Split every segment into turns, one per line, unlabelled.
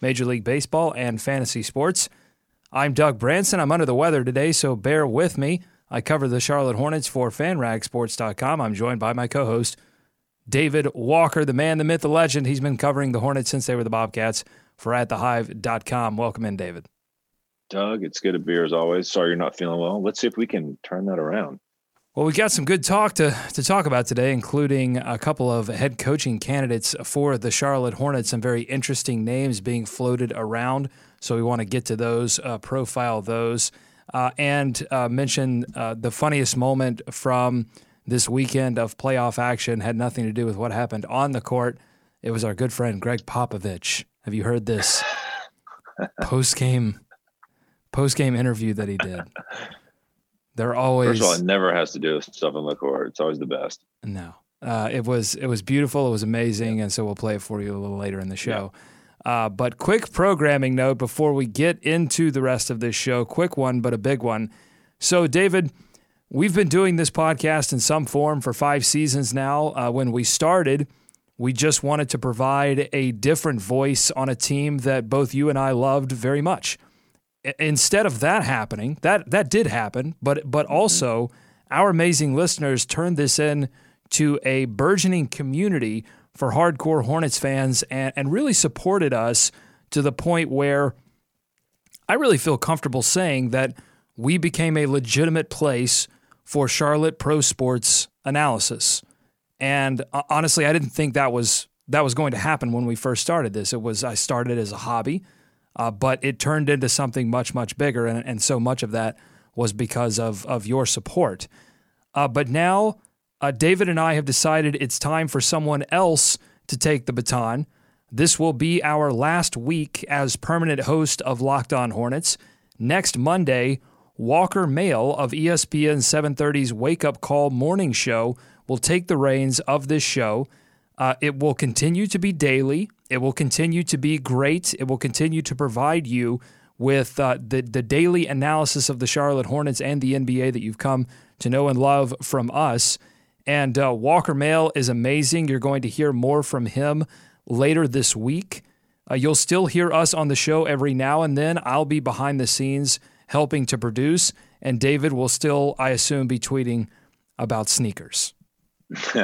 Major League Baseball, and fantasy sports. I'm Doug Branson. I'm under the weather today, so bear with me. I cover the Charlotte Hornets for FanRagSports.com. I'm joined by my co-host, David Walker, the man, the myth, the legend. He's been covering the Hornets since they were the Bobcats for atthehive.com. Welcome in, David.
Doug, it's good to be here as always. Sorry you're not feeling well. Let's see if we can turn that around.
Well, we got some good talk to, to talk about today, including a couple of head coaching candidates for the Charlotte Hornets, some very interesting names being floated around. So we want to get to those, uh, profile those, uh, and uh, mention uh, the funniest moment from this weekend of playoff action had nothing to do with what happened on the court. It was our good friend Gregg Popovich have you heard this post game post game interview that he did? They're always
first of all, it never has to do with stuff in the court. It's always the best.
No, uh, it was it was beautiful. It was amazing, yeah. and so we'll play it for you a little later in the show. Yeah. Uh, but quick programming note before we get into the rest of this show. Quick one, but a big one. So, David, we've been doing this podcast in some form for five seasons now. Uh, when we started we just wanted to provide a different voice on a team that both you and I loved very much. Instead of that happening, that that did happen, but but mm-hmm. also our amazing listeners turned this in to a burgeoning community for hardcore Hornets fans and, and really supported us to the point where I really feel comfortable saying that we became a legitimate place for Charlotte pro sports analysis. And uh, honestly, I didn't think that was that was going to happen when we first started this. It was I started as a hobby, uh, but it turned into something much much bigger, and, and so much of that was because of of your support. Uh, but now, uh, David and I have decided it's time for someone else to take the baton. This will be our last week as permanent host of Locked On Hornets. Next Monday, Walker Mehl of ESPN 730's Wake Up Call morning show will take the reins of this show. Uh, it will continue to be daily. It will continue to be great. It will continue to provide you with uh, the the daily analysis of the Charlotte Hornets and the NBA that you've come to know and love from us. And uh, Walker Mehl is amazing. You're going to hear more from him later this week. Uh, you'll still hear us on the show every now and then. I'll be behind the scenes helping to produce, and David will still, I assume, be tweeting about sneakers.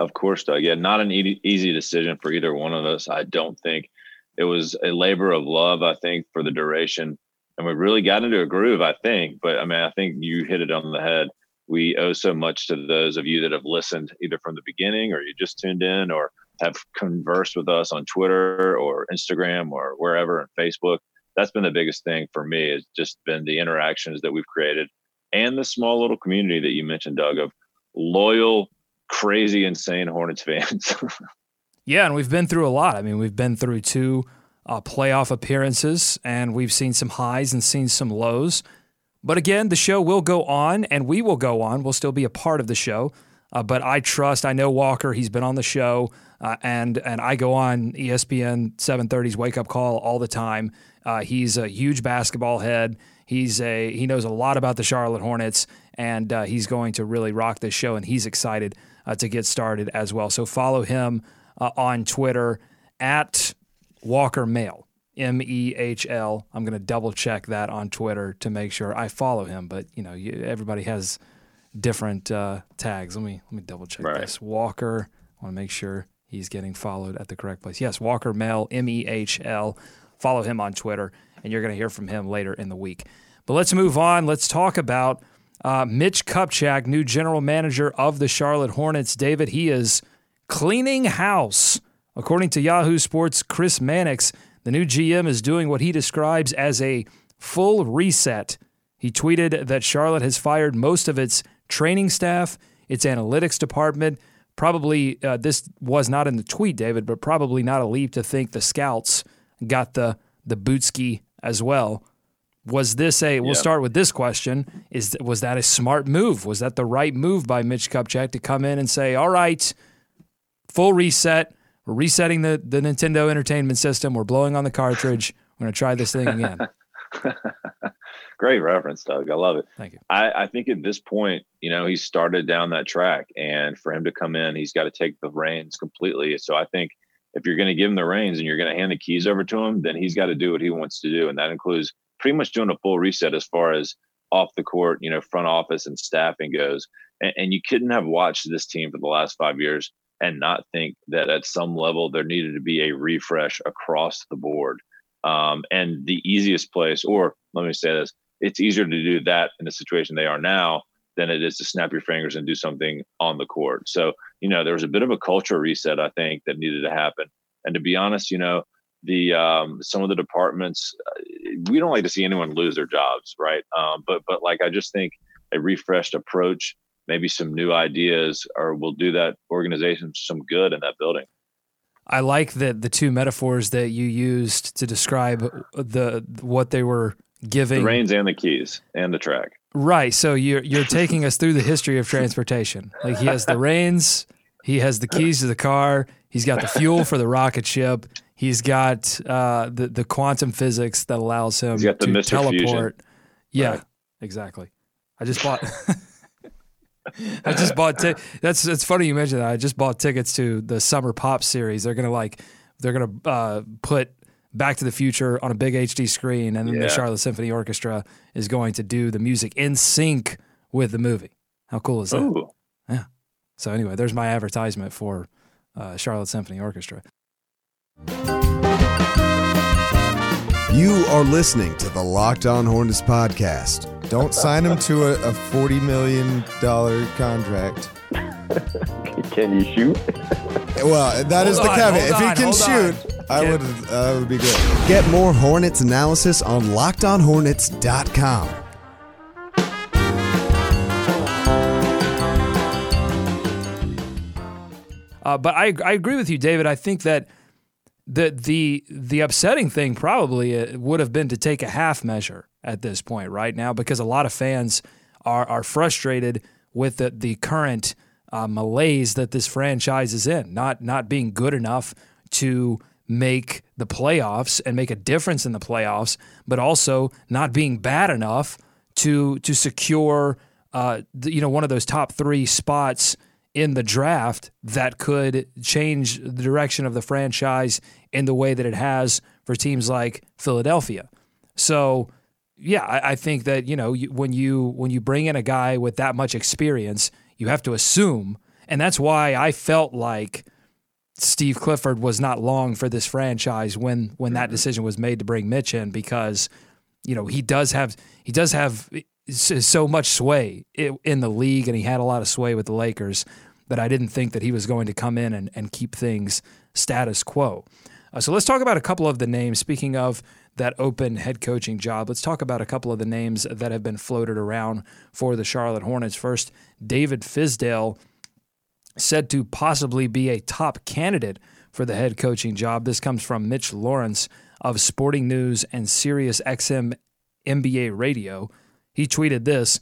of course, Doug. Yeah, not an easy decision for either one of us. I don't think it was a labor of love. I think for the duration, and we really got into a groove. I think, but I mean, I think you hit it on the head. We owe so much to those of you that have listened either from the beginning or you just tuned in or have conversed with us on Twitter or Instagram or wherever and Facebook. That's been the biggest thing for me. It's just been the interactions that we've created and the small little community that you mentioned, Doug, of loyal, crazy, insane Hornets fans.
yeah, and we've been through a lot. I mean, we've been through two uh, playoff appearances, and we've seen some highs and seen some lows. But again, the show will go on, and we will go on. We'll still be a part of the show. Uh, but I trust. I know Walker. He's been on the show, uh, and and I go on ESPN 730's Wake Up Call all the time. Uh, he's a huge basketball head. He's a he knows a lot about the Charlotte Hornets, and uh, he's going to really rock this show. And he's excited uh, to get started as well. So follow him uh, on Twitter at Walker Mehl. M E H L. I'm going to double check that on Twitter to make sure I follow him. But you know, you, everybody has different uh, tags. Let me let me double check right. this. Walker. I want to make sure he's getting followed at the correct place. Yes, Walker Mehl. M E H L. Follow him on Twitter and you're going to hear from him later in the week. But let's move on. Let's talk about uh, Mitch Kupchak, new general manager of the Charlotte Hornets. David, he is cleaning house. According to Yahoo Sports' Chris Mannix, the new GM is doing what he describes as a full reset. He tweeted that Charlotte has fired most of its training staff, its analytics department. Probably, uh, this was not in the tweet, David, but probably not a leap to think the scouts got the the bootski as well. Was this a? We'll start with this question: Is was that a smart move? Was that the right move by Mitch Kupchak to come in and say, "All right, full reset. We're resetting the the Nintendo Entertainment System. We're blowing on the cartridge. We're going to try this thing again."
Great reference, Doug. I love it.
Thank you.
I, I think at this point, you know, he started down that track, and for him to come in, he's got to take the reins completely. So I think if you're going to give him the reins and you're going to hand the keys over to him, then he's got to do what he wants to do, and that includes pretty much doing a full reset as far as off the court, you know, front office and staffing goes. And, and you couldn't have watched this team for the last five years and not think that at some level there needed to be a refresh across the board. Um, and the easiest place, or let me say this, it's easier to do that in the situation they are now than it is to snap your fingers and do something on the court. So, you know, there was a bit of a culture reset, I think, that needed to happen. And to be honest, you know, the um, some of the departments, uh, we don't like to see anyone lose their jobs, right? Um, but but like I just think a refreshed approach, maybe some new ideas, or will do that organization some good in that building.
I like that the two metaphors that you used to describe the what they were giving
the reins and the keys and the track.
Right. So you're you're taking us through the history of transportation. Like he has the reins, he has the keys to the car, he's got the fuel for the rocket ship, he's got uh, the the quantum physics that allows him to Mr. teleport. Fusion. Yeah, right. exactly. I just bought. I just bought. T- that's it's funny you mentioned that. I just bought tickets to the Summer Pop series. They're gonna like they're gonna uh, put Back to the Future on a big HD screen, and then yeah. the Charlotte Symphony Orchestra is going to do the music in sync with the movie. How cool is that?
Ooh.
Yeah. So anyway, there's my advertisement for uh, Charlotte Symphony Orchestra.
You are listening to the Locked On Hornets podcast. Don't sign him to a, a $40 million contract.
Can you shoot?
well, that is the caveat. If he can shoot, I would. That would be good. Get more Hornets analysis on LockedOnHornets.com.
Uh, but I I agree with you, David. I think that the the the upsetting thing probably uh, would have been to take a half measure at this point right now because a lot of fans are are frustrated with the the current uh, malaise that this franchise is in, not not being good enough to make the playoffs and make a difference in the playoffs, but also not being bad enough to to secure uh, you know one of those top three spots in the draft that could change the direction of the franchise in the way that it has for teams like Philadelphia. So, yeah, I, I think that you know you, when you when you bring in a guy with that much experience, you have to assume, and that's why I felt like Steve Clifford was not long for this franchise when when that mm-hmm. decision was made to bring Mitch in because you know he does have he does have so much sway in the league and he had a lot of sway with the Lakers that I didn't think that he was going to come in and, and keep things status quo. Uh, so let's talk about a couple of the names. Speaking of that open head coaching job, let's talk about a couple of the names that have been floated around for the Charlotte Hornets. First, David Fizdale said to possibly be a top candidate for the head coaching job. This comes from Mitch Lawrence of Sporting News and Sirius XM NBA Radio. He tweeted this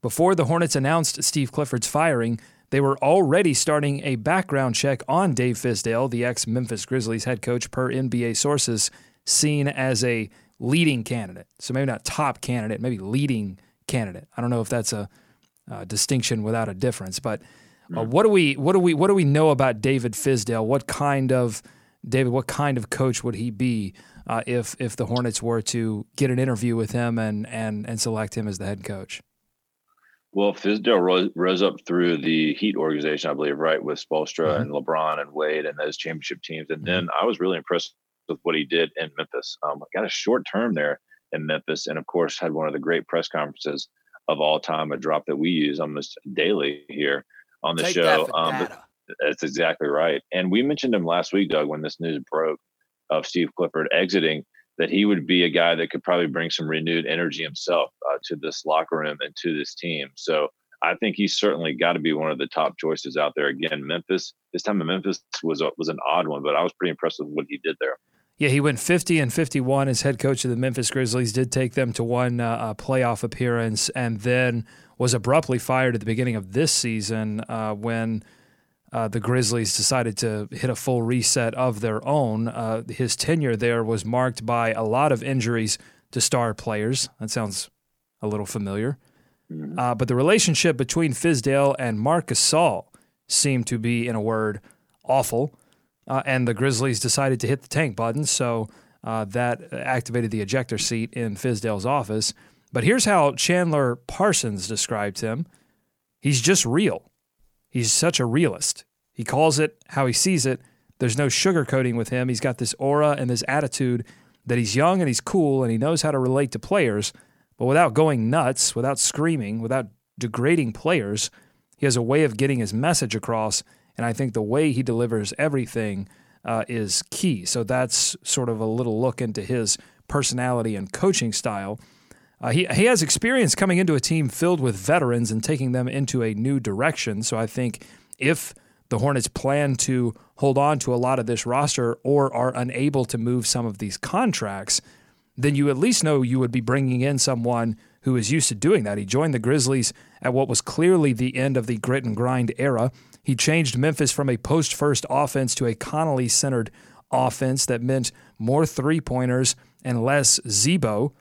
Before the Hornets announced Steve Clifford's firing, they were already starting a background check on Dave Fizdale, the ex Memphis Grizzlies head coach, per NBA sources, seen as a leading candidate. So maybe not top candidate, maybe leading candidate. I don't know if that's a, a distinction without a difference, but uh, what do we what do we what do we know about David Fizdale? What kind of David? What kind of coach would he be uh, if if the Hornets were to get an interview with him and and and select him as the head coach?
Well, Fizdale rose, rose up through the Heat organization, I believe, right, with Spoelstra mm-hmm. and LeBron and Wade and those championship teams. And mm-hmm. then I was really impressed with what he did in Memphis. Um, got a short term there in Memphis, and of course, had one of the great press conferences of all time, a drop that we use almost daily here on the
Take
show. Um, that's exactly right. And we mentioned him last week, Doug, when this news broke of Steve Clifford exiting, that he would be a guy that could probably bring some renewed energy himself uh, to this locker room and to this team. So I think he's certainly got to be one of the top choices out there. Again, Memphis. This time in Memphis was a, was an odd one, but I was pretty impressed with what he did there.
Yeah, he went 50 and 51 as head coach of the Memphis Grizzlies, did take them to one uh, uh, playoff appearance, and then was abruptly fired at the beginning of this season uh, when uh, the Grizzlies decided to hit a full reset of their own. Uh, his tenure there was marked by a lot of injuries to star players. That sounds a little familiar. Uh, but the relationship between Fizdale and Marc Gasol seemed to be, in a word, awful uh, and the Grizzlies decided to hit the tank button. So uh, that activated the ejector seat in Fizdale's office. But here's how Chandler Parsons described him he's just real. He's such a realist. He calls it how he sees it. There's no sugarcoating with him. He's got this aura and this attitude that he's young and he's cool and he knows how to relate to players, but without going nuts, without screaming, without degrading players, he has a way of getting his message across and I think the way he delivers everything uh, is key. So that's sort of a little look into his personality and coaching style. Uh, he, he has experience coming into a team filled with veterans and taking them into a new direction. So I think if the Hornets plan to hold on to a lot of this roster or are unable to move some of these contracts, then you at least know you would be bringing in someone who is used to doing that. He joined the Grizzlies at what was clearly the end of the grit and grind era. He changed Memphis from a post first offense to a Conley centered offense that meant more three pointers and less Z-Bo.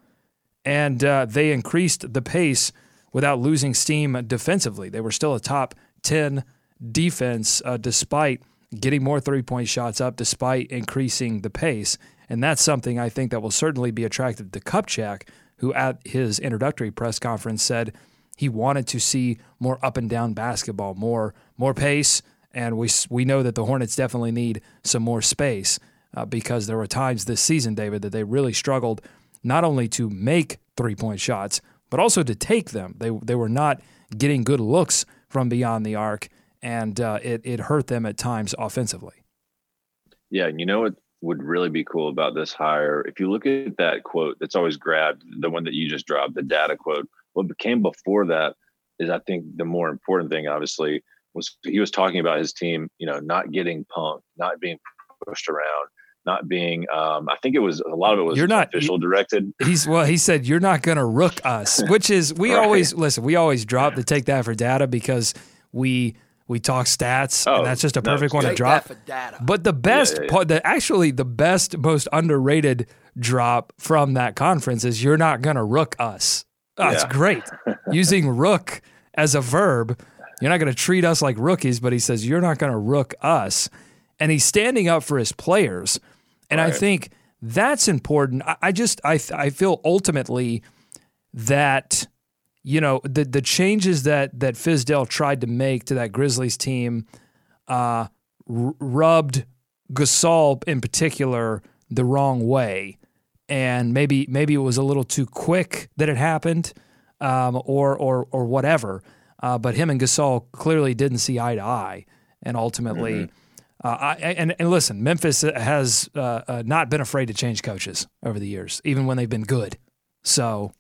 And uh, they increased the pace without losing steam defensively. They were still a top 10 defense uh, despite getting more three point shots up, despite increasing the pace. And that's something I think that will certainly be attractive to Kupchak, who at his introductory press conference said he wanted to see more up and down basketball, more more pace, and we we know that the Hornets definitely need some more space uh, because there were times this season, David, that they really struggled not only to make three point shots but also to take them. They they were not getting good looks from beyond the arc, and uh, it it hurt them at times offensively.
Yeah, and you know what would really be cool about this hire? If you look at that quote that's always grabbed, the one that you just dropped, the data quote what came before that is, I think, the more important thing, obviously, was he was talking about his team, you know, not getting punked, not being pushed around, not being. Um, I think it was a lot of it was
you're not
official directed.
He's well. He said you're not going to rook us, which is we right. always listen. We always drop to take that for data because we we talk stats, oh, and that's just a perfect no, one to drop. But the best yeah, yeah, yeah. part, the actually the best, most underrated drop from that conference is you're not going to rook us. Oh, yeah. Great. Using rook as a verb. You're not going to treat us like rookies, but he says, you're not going to rook us. And he's standing up for his players. And right. I think that's important. I, I just, I, I feel ultimately that, you know, the, the changes that, that Fizdale tried to make to that Grizzlies team uh, r- rubbed Gasol in particular the wrong way and maybe maybe it was a little too quick that it happened, um, or or or whatever. Uh, but him and Gasol clearly didn't see eye to eye, and ultimately, mm-hmm. Uh, I, and and listen, Memphis has uh, uh, not been afraid to change coaches over the years, even when they've been good. So.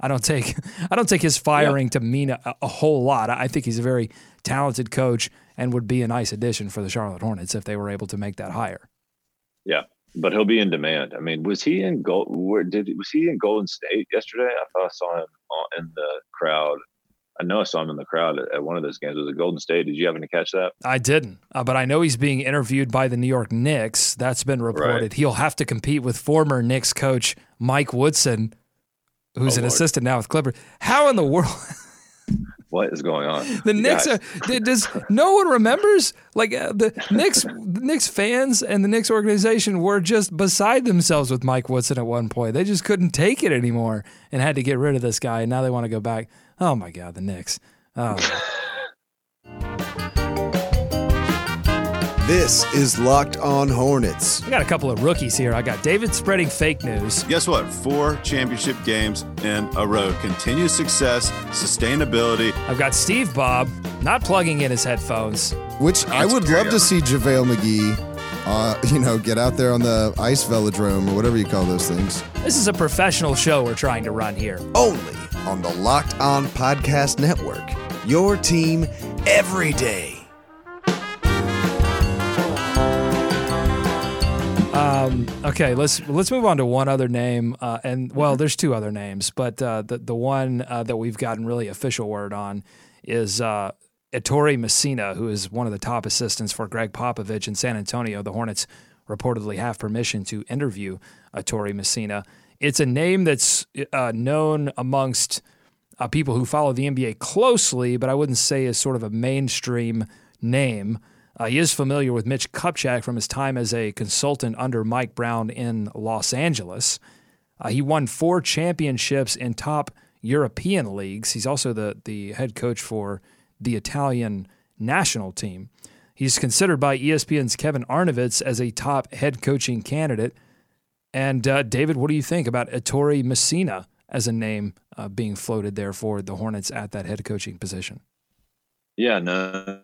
I don't take I don't take his firing yeah. to mean a, a whole lot. I think he's a very talented coach and would be a nice addition for the Charlotte Hornets if they were able to make that hire.
Yeah, but he'll be in demand. I mean, was he in gold? Where did was he in Golden State yesterday? I thought I saw him in the crowd. I know I saw him in the crowd at, at one of those games. It was a Golden State? Did you happen to catch that?
I didn't, uh, but I know he's being interviewed by the New York Knicks. That's been reported. Right. He'll have to compete with former Knicks coach Mike Woodson, who's oh, an Lord. assistant now with Clippers. How in the world?
what is going on?
The Knicks are. Does no one remembers? Like uh, the Knicks, the Knicks fans and the Knicks organization were just beside themselves with Mike Woodson at one point. They just couldn't take it anymore and had to get rid of this guy. And now they want to go back. Oh my God, the Knicks. Oh.
This is Locked On Hornets.
I got a couple of rookies here. I got David spreading fake news.
Guess what? Four championship games in a row. Continued success, sustainability.
I've got Steve Bob not plugging in his headphones.
Which I would love to see JaVale McGee uh, you know, get out there on the ice velodrome or whatever you call those things.
This is a professional show we're trying to run here.
Only on the Locked On Podcast Network. Your team every day.
Um, okay, let's let's move on to one other name, uh, and well, there's two other names, but uh, the the one uh, that we've gotten really official word on is uh, Ettore Messina, who is one of the top assistants for Gregg Popovich in San Antonio. The Hornets reportedly have permission to interview Ettore Messina. It's a name that's uh, known amongst uh, people who follow the NBA closely, but I wouldn't say is sort of a mainstream name. Uh, he is familiar with Mitch Kupchak from his time as a consultant under Mike Brown in Los Angeles. Uh, he won four championships in top European leagues. He's also the, the head coach for the Italian national team. He's considered by ESPN's Kevin Arnovitz as a top head coaching candidate. And uh, David, what do you think about Ettore Messina as a name uh, being floated there for the Hornets at that head coaching position?
Yeah, no,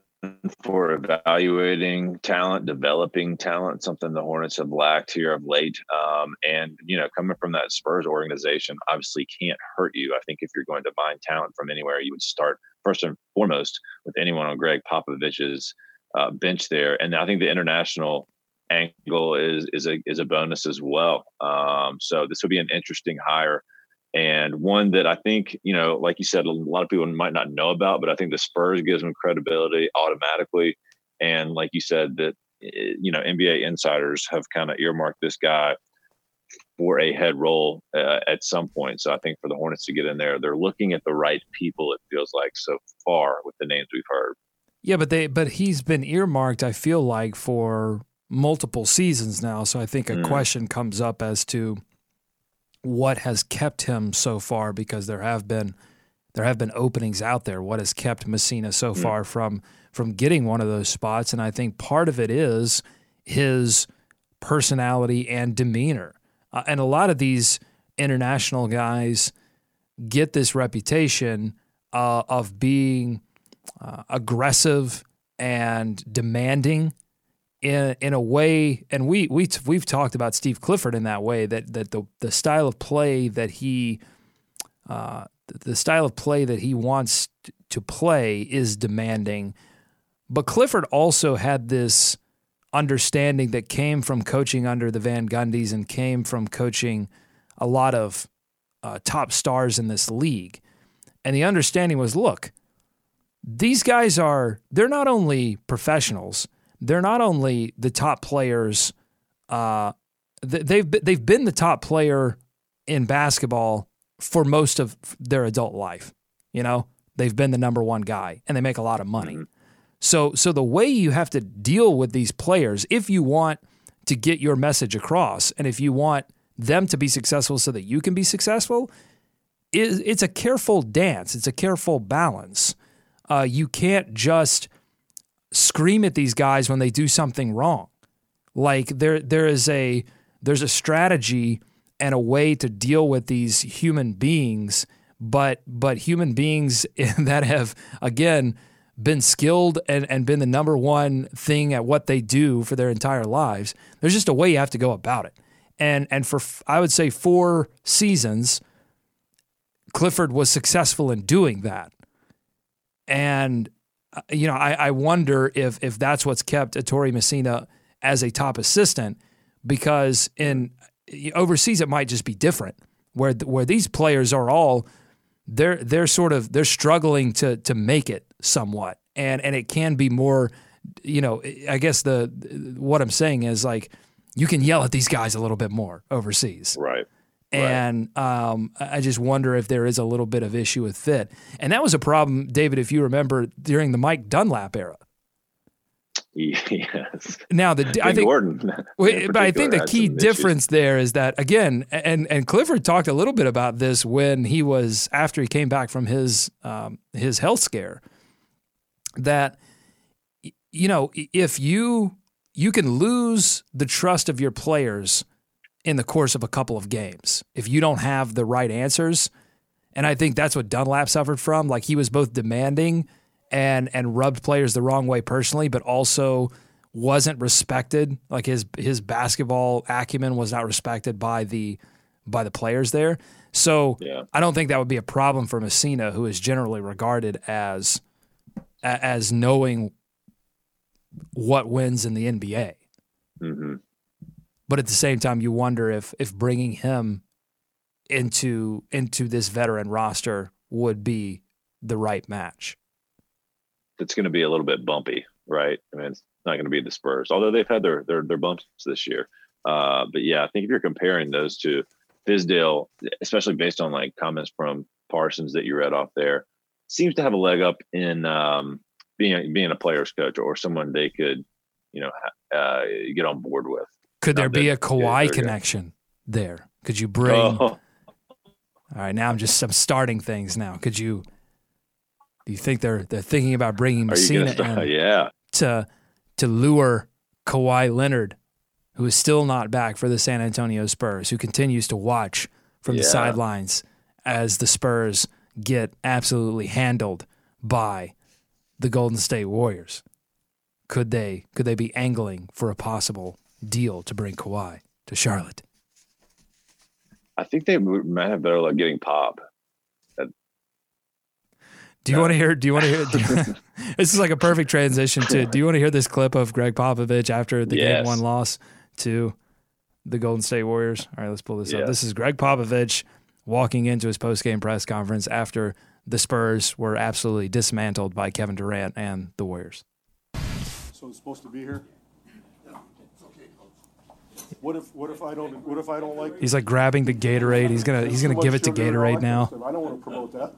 for evaluating talent, developing talent, something the Hornets have lacked here of late. Um, and, you know, coming from that Spurs organization obviously can't hurt you. I think if you're going to find talent from anywhere, you would start first and foremost with anyone on Gregg Popovich's uh, bench there. And I think the international angle is is a is a bonus as well. Um, so this will be an interesting hire and one that I think, you know, like you said, a lot of people might not know about, but I think the Spurs gives them credibility automatically. And like you said, that, eh, you know, NBA insiders have kind of earmarked this guy for a head role uh, at some point. So I think for the Hornets to get in there, they're looking at the right people, it feels like so far with the names we've heard.
Yeah, but they but he's been earmarked, I feel like, for multiple seasons now. So I think a mm. question comes up as to what has kept him so far because there have been there have been openings out there. What has kept Messina so mm. far from from getting one of those spots? And I think part of it is his personality and demeanor. Uh, and a lot of these international guys get this reputation uh, of being uh, aggressive and demanding in in a way, and we we we've talked about Steve Clifford in that way that that the the style of play that he uh, the style of play that he wants to play is demanding, but Clifford also had this understanding that came from coaching under the Van Gundys and came from coaching a lot of uh, top stars in this league, and the understanding was, look, these guys are they're not only professionals they're not only the top players. Uh, they've they've been the top player in basketball for most of their adult life. You know, they've been the number one guy, and they make a lot of money. Mm-hmm. So so the way you have to deal with these players, if you want to get your message across, and if you want them to be successful, so that you can be successful, is it's a careful dance. It's a careful balance. Uh, you can't just scream at these guys when they do something wrong. Like there there is a there's a strategy and a way to deal with these human beings, but but human beings that have again been skilled and, and been the number one thing at what they do for their entire lives. There's just a way you have to go about it. And and for I would say four seasons, Clifford was successful in doing that. And Uh, you know, I, I wonder if if that's what's kept Ettore Messina as a top assistant because in uh, overseas it might just be different where where these players are all they're they're sort of they're struggling to to make it somewhat. And and it can be more you know I guess the what I'm saying is like you can yell at these guys a little bit more overseas.
Right
and um, I just wonder if there is a little bit of issue with fit. And that was a problem, David, if you remember during the Mike Dunlap era.
Yes.
Now the I think Gordon, but I think the key difference issues. there is that again, and and Clifford talked a little bit about this when he was after he came back from his um, his health scare. That you know, if you you can lose the trust of your players in the course of a couple of games if you don't have the right answers. And I think that's what Dunlap suffered from. Like he was both demanding and and rubbed players the wrong way personally, but also wasn't respected. Like his his basketball acumen was not respected by the by the players there. So yeah. I don't think that would be a problem for Messina, who is generally regarded as as knowing what wins in the NBA.
Mm-hmm.
But at the same time, you wonder if if bringing him into into this veteran roster would be the right match.
It's going to be a little bit bumpy, right? I mean, it's not going to be the Spurs, although they've had their their, their bumps this year. Uh, but yeah, I think if you're comparing those two, Fizdale, especially based on like comments from Parsons that you read off there, seems to have a leg up in um, being a, being a player's coach or someone they could, you know, uh, get on board with.
Could there be a Kawhi
yeah,
connection there? Could you bring?
Oh,
All right, now I'm just I'm starting things now. Could you? Do you think they're they're thinking about bringing Messina in
Yeah.
to to lure Kawhi Leonard, who is still not back for the San Antonio Spurs, who continues to watch from the sidelines as the Spurs get absolutely handled by the Golden State Warriors? Could they could they be angling for a possible deal to bring Kawhi to Charlotte?
I think they might have better luck getting Pop.
Do you want to hear? Do you want to hear? Do you, this is like a perfect transition to. Do you want to hear this clip of Gregg Popovich after the game one loss to the Golden State Warriors? All right, let's pull this up. This is Gregg Popovich walking into his post game press conference after the Spurs were absolutely dismantled by Kevin Durant and the Warriors.
So it's supposed to be here? What if, what if I don't, what if I don't like?
He's like grabbing the Gatorade. He's gonna he's gonna give it to
sugar and all
Gatorade now.
kind of stuff? I don't want to promote that.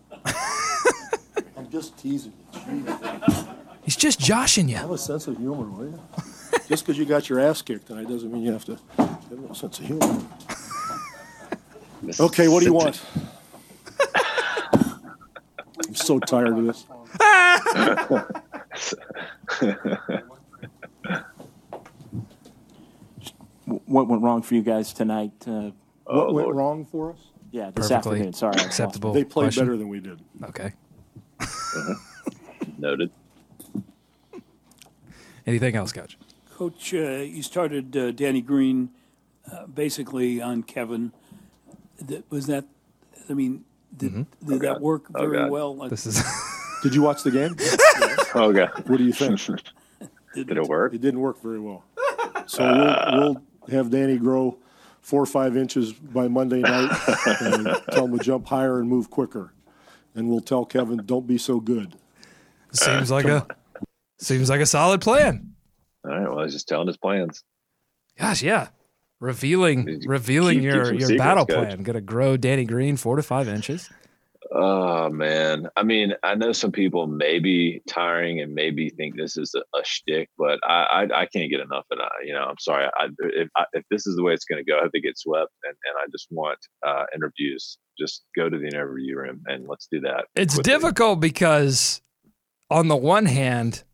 I'm just teasing you. Jeez.
He's just joshing you.
Have a sense of humor, will you? Just because you got your ass kicked tonight doesn't mean you have to have a sense of humor. Okay, what do you want? I'm so tired of this.
What went wrong for you guys tonight? Uh,
What went
Lord.
wrong for us?
yeah, this
Perfectly
afternoon. Sorry,
acceptable.
They played
question.
better than we did.
Okay.
Noted.
Anything else, Coach?
Coach, uh, you started uh, Danny Green uh, basically on Kevin. Th- Was that? I mean, did, did that work
Oh,
very
God.
well? Like,
This is
Did you watch the game?
Oh, God.
What do you think?
Did it work?
It didn't work very well. So we'll, we'll have Danny grow four or five inches by Monday night and tell him to jump higher and move quicker. And we'll tell Kevin, don't be so good.
seems uh, like a seems like a solid plan.
All right. Well, he's just telling his plans.
Gosh, yeah. Revealing revealing
keep
your,
some
your
secrets,
battle
Coach.
plan. Gonna grow Danny Green four to five inches.
Oh man, I mean, I know some people may be tiring and maybe think this is a, a shtick, but I, I I can't get enough of it. You know, I'm sorry. I, if I, if this is the way it's going to go, I have to get swept, and, and I just want uh, interviews. Just go to the interview room and let's do that.
It's
quickly.
difficult because on the one hand,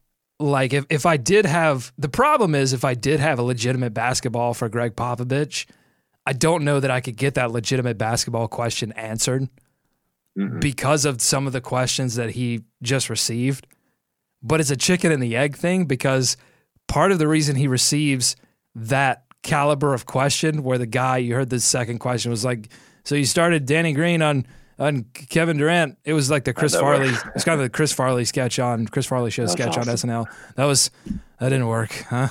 like if, if I did have the problem is if I did have a legitimate basketball for Gregg Popovich, I don't know that I could get that legitimate basketball question answered
Mhm.
because of some of the questions that he just received. But it's a chicken and the egg thing because part of the reason he receives that caliber of question, where the guy you heard the second question was like, "So you started Danny Green on on Kevin Durant?" It was like the Chris Farley. It's kind of the Chris Farley sketch on Chris Farley show
That's
sketch on
awesome.
SNL. That was that didn't work, huh?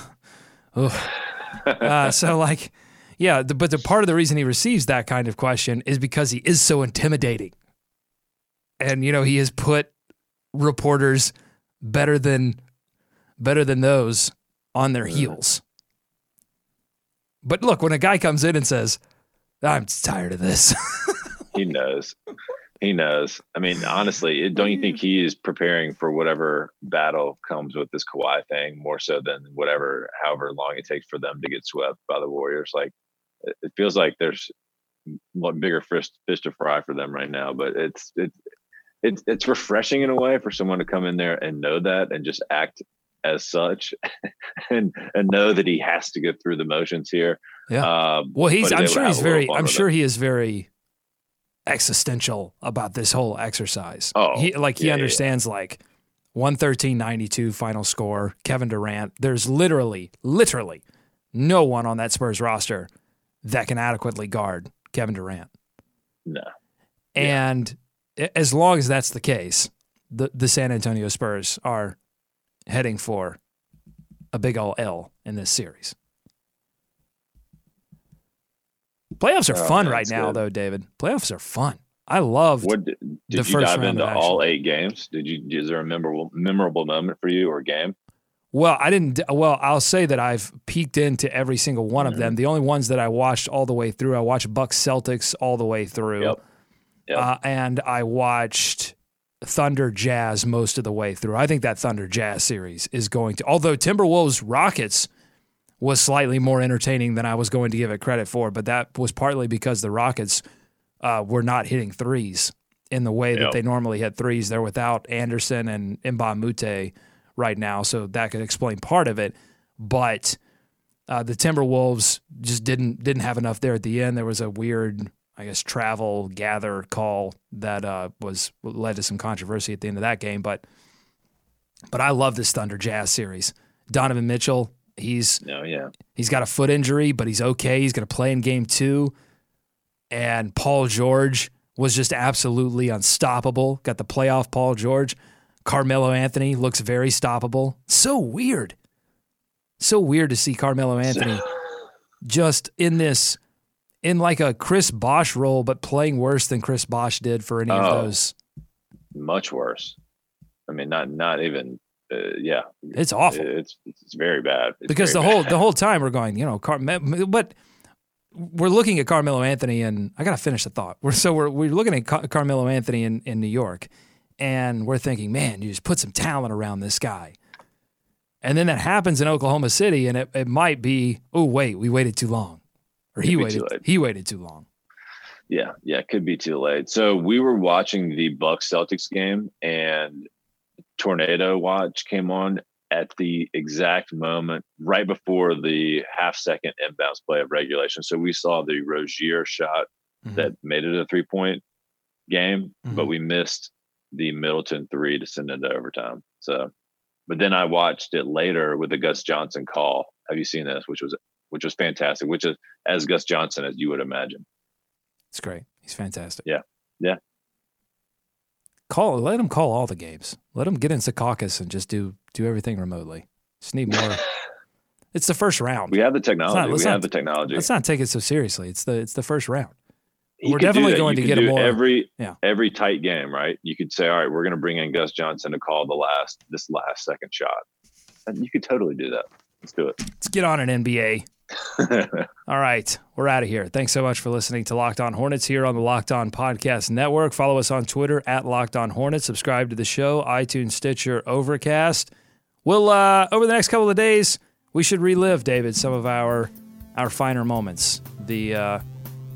Uh, so like, yeah, the, but the part of the reason he receives that kind of question is because he is so intimidating, and you know he has put reporters better than better than those on their heels. But look, when a guy comes in and says, "I'm tired of this,"
he knows. He knows. I mean, honestly, don't you think he is preparing for whatever battle comes with this Kawhi thing more so than whatever, however long it takes for them to get swept by the Warriors? Like, it, it feels like there's one bigger fish, fish to fry for them right now. But it's it's it's it's refreshing in a way for someone to come in there and know that and just act as such, and and know that he has to go through the motions here.
Yeah.
Um,
well, he's. I'm sure he's
have a little
very. I'm sure he is very existential about this whole exercise.
Oh,
he like he
yeah, yeah, yeah.
understands like 113.92 final score. Kevin Durant. There's literally, literally, no one on that Spurs roster that can adequately guard Kevin Durant.
No.
And as long as that's the case, the, the San Antonio Spurs are heading for a big ol' L in this series. Playoffs are
Oh,
fun
man,
right now,
good.
though, David. Playoffs are fun. I loved.
What did,
the
did you
first
dive
round
into all eight games? Did you? Is there a memorable memorable moment for you or game?
Well, I didn't. Well, I'll say that I've peeked into every single one of
Mm-hmm.
them. The only ones that I watched all the way through, I watched Bucks Celtics all the way through,
Yep. Yep.
Uh, and I watched Thunder Jazz most of the way through. I think that Thunder Jazz series is going to, although Timberwolves Rockets was slightly more entertaining than I was going to give it credit for, but that was partly because the Rockets uh, were not hitting threes in the way that they normally hit threes. They're without Anderson and Mbamute Mute right now, so that could explain part of it. But uh, the Timberwolves just didn't didn't have enough there at the end. There was a weird, I guess, travel gather call that uh, was led to some controversy at the end of that game. But but I love this Thunder Jazz series. Donovan Mitchell, he's
No, yeah.
He's got a foot injury, but he's okay. He's going to play in game two. And Paul George was just absolutely unstoppable. Got the playoff Paul George. Carmelo Anthony looks very stoppable. So weird. So weird to see Carmelo Anthony just in this, in like a Chris Bosh role, but playing worse than Chris Bosh did for any
Oh.
of those.
Much worse. I mean, not not even. Uh, yeah,
It's awful.
It's it's very bad. It's
because the whole
bad.
the whole time we're going, you know, Car- but we're looking at Carmelo Anthony, and I gotta finish the thought. We're so we're we're looking at Car- Carmelo Anthony in in New York, and we're thinking, man, you just put some talent around this guy, and then that happens in Oklahoma City, and it, it might be, oh wait, we waited too long, or he waited
too
he waited too long.
Yeah, yeah, it could be too late. So we were watching the Bucks Celtics game, and Tornado Watch came on at the exact moment right before the half second inbounds play of regulation. So we saw the Rozier shot
Mhm.
that made it a three point game, but
Mhm.
we missed the Middleton three to send it to overtime. So, but then I watched it later with the Gus Johnson call. Have you seen this? Which was which was fantastic. Which is as Gus Johnson as you would imagine.
It's great. He's fantastic.
Yeah. Yeah.
Call let him call all the games. Let him get in Secaucus and just do do everything remotely. Just need more. it's the first round.
We have the technology.
let's
we
not-
have the technology.
Let's not take it so seriously. It's the it's the first round.
He
we're definitely going
You
to get a more-
every
Yeah.
every tight game, right? You could say, all right, we're going to bring in Gus Johnson to call the last this last second shot. And you could totally do that. Let's do it.
Let's get on an NBA. All right, we're out of here. Thanks so much for listening to Locked On Hornets here on the Locked On Podcast Network. Follow us on Twitter at Locked On Hornets. Subscribe to the show, iTunes, Stitcher, Overcast. We'll uh, over the next couple of days, we should relive, David, some of our our finer moments. The uh,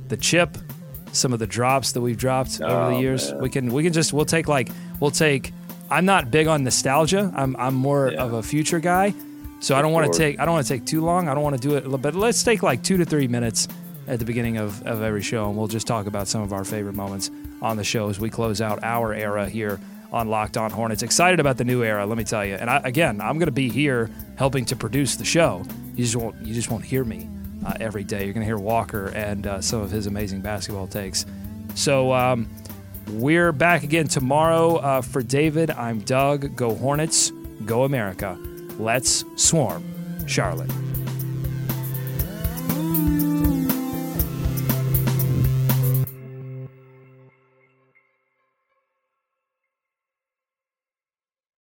the chip, some of the drops that we've dropped over the
Oh,
years.
man.
We can we can just we'll take like we'll take. I'm not big on nostalgia. I'm I'm more
Yeah.
of a future guy. So I don't want to take I don't want to take too long. I don't want to do it, but let's take like two to three minutes at the beginning of, of every show, and we'll just talk about some of our favorite moments on the show as we close out our era here on Locked On Hornets. Excited about the new era, let me tell you. And I, again, I'm going to be here helping to produce the show. You just won't you just won't hear me uh, every day. You're going to hear Walker and uh, some of his amazing basketball takes. So. Um, we're back again tomorrow uh, for David. I'm Doug. Go Hornets. Go America. Let's swarm Charlotte.